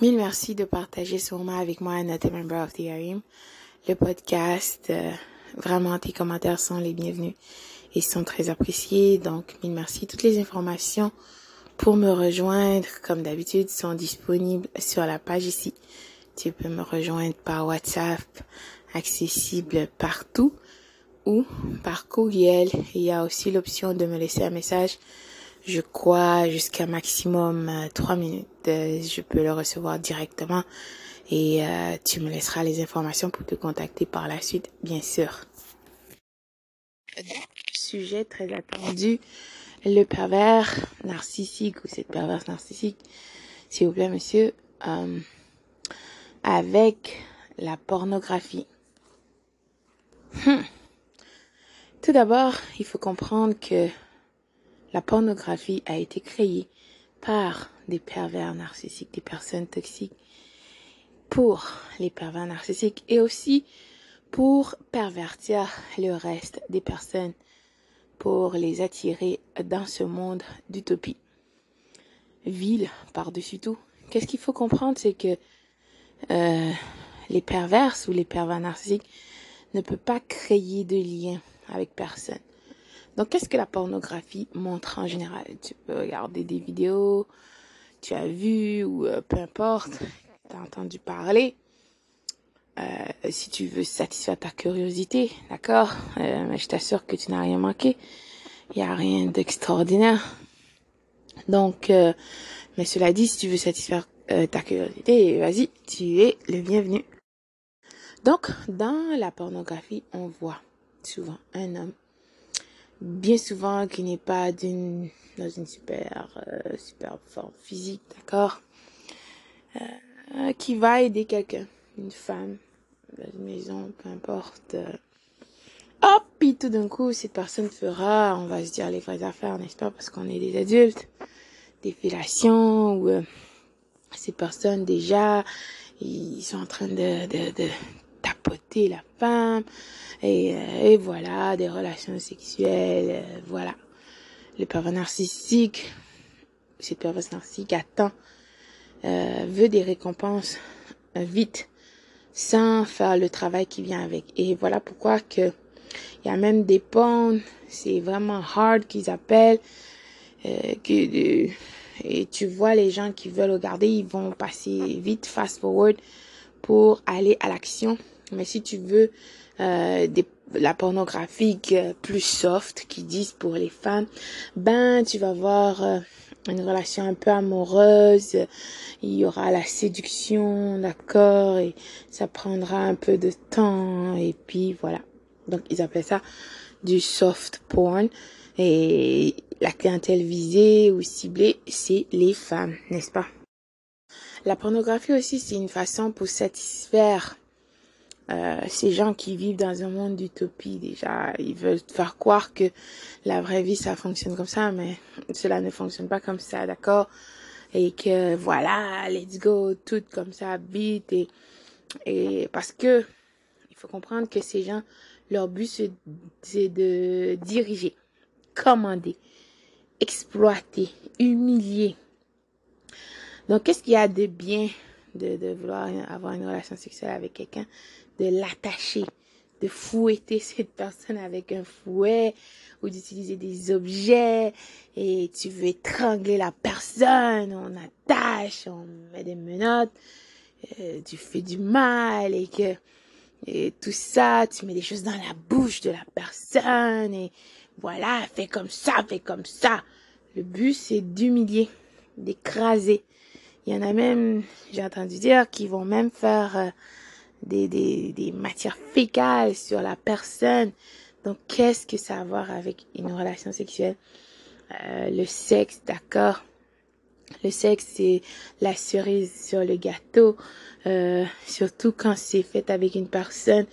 Mille merci de partager ce moment avec moi, notre Member of the Harim, le podcast. Euh, vraiment, tes commentaires sont les bienvenus et sont très appréciés. Donc, mille merci. Toutes les informations pour me rejoindre, comme d'habitude, sont disponibles sur la page ici. Tu peux me rejoindre par WhatsApp, accessible partout, ou par courriel. Il y a aussi l'option de me laisser un message je crois, jusqu'à maximum euh, trois minutes. Euh, je peux le recevoir directement et euh, tu me laisseras les informations pour te contacter par la suite, bien sûr. Sujet très attendu, le pervers narcissique ou cette perverse narcissique, s'il vous plaît, monsieur, avec la pornographie. Hmm. Tout d'abord, il faut comprendre que la pornographie a été créée par des pervers narcissiques, des personnes toxiques, pour les pervers narcissiques et aussi pour pervertir le reste des personnes, pour les attirer dans ce monde d'utopie. Ville par-dessus tout. Qu'est-ce qu'il faut comprendre, c'est que euh, les perverses ou les pervers narcissiques ne peuvent pas créer de lien avec personne. Donc, qu'est-ce que la pornographie montre en général? Tu peux regarder des vidéos, tu as vu ou euh, peu importe, tu as entendu parler. Euh, si tu veux satisfaire ta curiosité, d'accord? Euh, Mais je t'assure que tu n'as rien manqué. Il n'y a rien d'extraordinaire. Donc, mais cela dit, si tu veux satisfaire ta curiosité, vas-y, tu es le bienvenu. Donc, dans la pornographie, on voit souvent un homme bien souvent qui n'est pas d'une dans une super euh, super forme physique, d'accord, euh, qui va aider quelqu'un, une femme dans une maison, peu importe. Euh. hop, puis tout d'un coup, cette personne fera, on va se dire les vraies affaires, n'est-ce pas, parce qu'on est des adultes, des filations ou euh, ces personnes déjà, ils sont en train de, de, de la femme, et, euh, et voilà, des relations sexuelles, euh, voilà. Le pervers narcissique, cette pervers narcissique attend, euh, veut des récompenses vite, sans faire le travail qui vient avec. Et voilà pourquoi que il y a même des ponts, c'est vraiment hard qu'ils appellent, que et tu vois les gens qui veulent regarder, ils vont passer vite, fast forward pour aller à l'action. Mais si tu veux euh, des, la pornographie plus soft qui disent pour les femmes, ben tu vas voir euh, une relation un peu amoureuse, il y aura la séduction, d'accord, et ça prendra un peu de temps et puis voilà. Donc ils appellent ça du soft porn et la clientèle visée ou ciblée, c'est les femmes, n'est-ce pas? La pornographie aussi, c'est une façon pour satisfaire euh, ces gens qui vivent dans un monde d'utopie déjà, ils veulent faire croire que la vraie vie ça fonctionne comme ça, mais cela ne fonctionne pas comme ça, d'accord? Et que voilà, let's go, tout comme ça, vite et et parce que il faut comprendre que ces gens, leur but c'est de diriger, commander, exploiter, humilier. Donc qu'est-ce qu'il y a de bien de, vouloir avoir une relation sexuelle avec quelqu'un de l'attacher, de fouetter cette personne avec un fouet ou d'utiliser des objets et tu veux étrangler la personne, on attache, on met des menottes, euh, tu fais du mal et que et tout ça, tu mets des choses dans la bouche de la personne et voilà, fais comme ça, fais comme ça. Le but c'est d'humilier, d'écraser. Il y en a même, j'ai entendu dire, qui vont même faire euh, des, des, des matières fécales sur la personne. Donc, qu'est-ce que ça a à voir avec une relation sexuelle? Euh, Le sexe, d'accord. Le sexe, c'est la cerise sur le gâteau. Euh, surtout quand c'est fait avec une personne,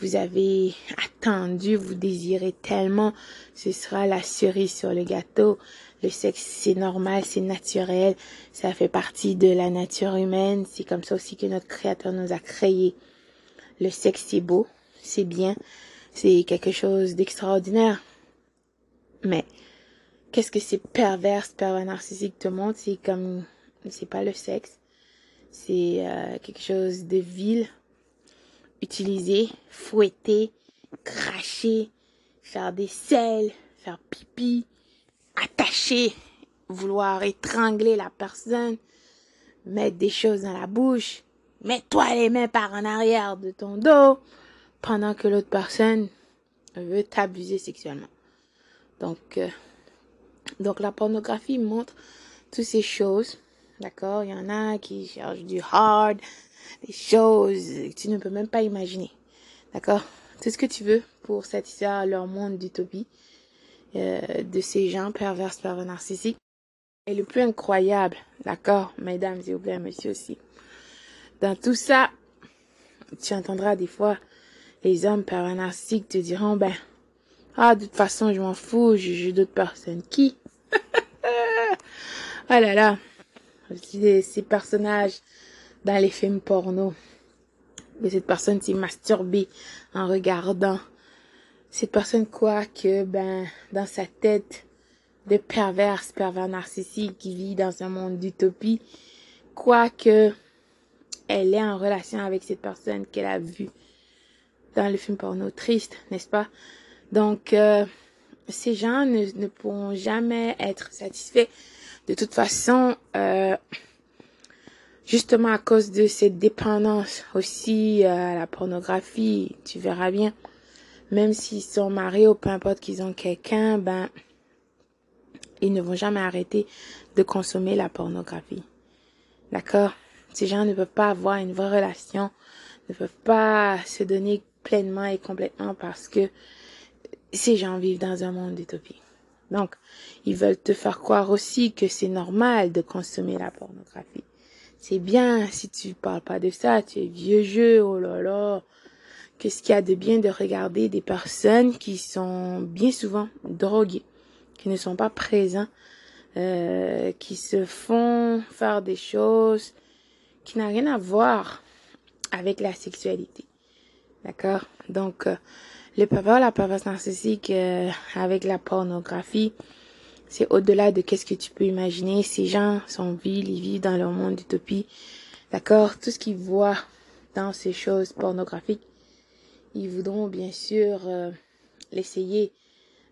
vous avez attendu, vous désirez tellement, ce sera la cerise sur le gâteau. Le sexe, c'est normal, c'est naturel, ça fait partie de la nature humaine. C'est comme ça aussi que notre Créateur nous a créés. Le sexe, c'est beau, c'est bien, c'est quelque chose d'extraordinaire. Mais qu'est-ce que c'est perverse, pervers narcissique te montre C'est comme, c'est pas le sexe, C'est euh, quelque chose de vil, utiliser, fouetter, cracher, faire des selles, faire pipi, attacher, vouloir étrangler la personne, mettre des choses dans la bouche, mets-toi les mains par en arrière de ton dos pendant que l'autre personne veut t'abuser sexuellement. Donc, euh, donc la pornographie montre toutes ces choses. D'accord? Il y en a qui cherchent du hard, des choses que tu ne peux même pas imaginer. D'accord? Tout ce que tu veux pour satisfaire leur monde d'utopie euh, de ces gens pervers, pervers narcissiques. Et le plus incroyable, d'accord, mesdames et vous monsieur aussi. Dans tout ça, tu entendras des fois les hommes pervers narcissiques te diront, ben, ah, de toute façon, je m'en fous, j'ai d'autres personnes. Qui? Oh là là, ces personnages dans les films porno. Mais cette personne s'est masturbée en regardant. Cette personne quoi que, ben, dans sa tête de perverse, pervers narcissique qui vit dans un monde d'utopie, que elle est en relation avec cette personne qu'elle a vue dans le film porno triste, n'est-ce pas? Donc, euh, ces gens ne, ne pourront jamais être satisfaits de toute façon, euh, justement à cause de cette dépendance aussi à la pornographie, tu verras bien, même s'ils sont mariés ou peu importe qu'ils ont quelqu'un, ben, ils ne vont jamais arrêter de consommer la pornographie. D'accord? Ces gens ne peuvent pas avoir une vraie relation, ne peuvent pas se donner pleinement et complètement parce que ces gens vivent dans un monde d'utopie. Donc, ils veulent te faire croire aussi que c'est normal de consommer la pornographie. C'est bien si tu parles pas de ça, tu es vieux jeu, oh là là. Qu'est-ce qu'il y a de bien de regarder des personnes qui sont bien souvent droguées, qui ne sont pas présents, euh, qui se font faire des choses qui n'ont rien à voir avec la sexualité. D'accord? Donc, euh, le pervers, la perverse narcissique euh, avec la pornographie, c'est au-delà de qu'est-ce que tu peux imaginer. Ces gens sont vils, ils vivent dans leur monde d'utopie. D'accord? Tout ce qu'ils voient dans ces choses pornographiques, ils voudront bien sûr euh, l'essayer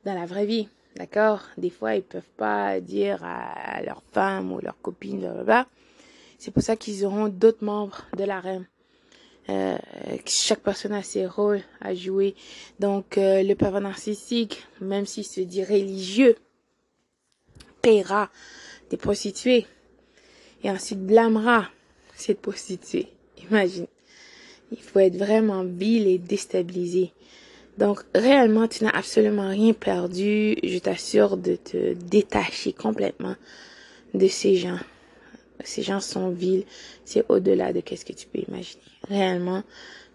dans la vraie vie. D'accord? Des fois, ils peuvent pas dire à leur femme ou leur copine, blablabla. C'est pour ça qu'ils auront d'autres membres de la REM euh, chaque personne a ses rôles à jouer. Donc euh, le pervers narcissique, même s'il se dit religieux, des prostituées et ensuite blâmera cette prostituée. Imagine. Il faut être vraiment vil et déstabilisé. Donc réellement, tu n'as absolument rien perdu. Je t'assure de te détacher complètement de ces gens ces gens sont vils, c'est au-delà de qu'est-ce que tu peux imaginer. Réellement,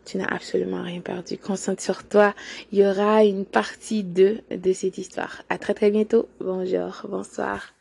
tu n'as absolument rien perdu. Concentre sur toi. Il y aura une partie 2 de cette histoire. À très très bientôt. Bonjour, bonsoir.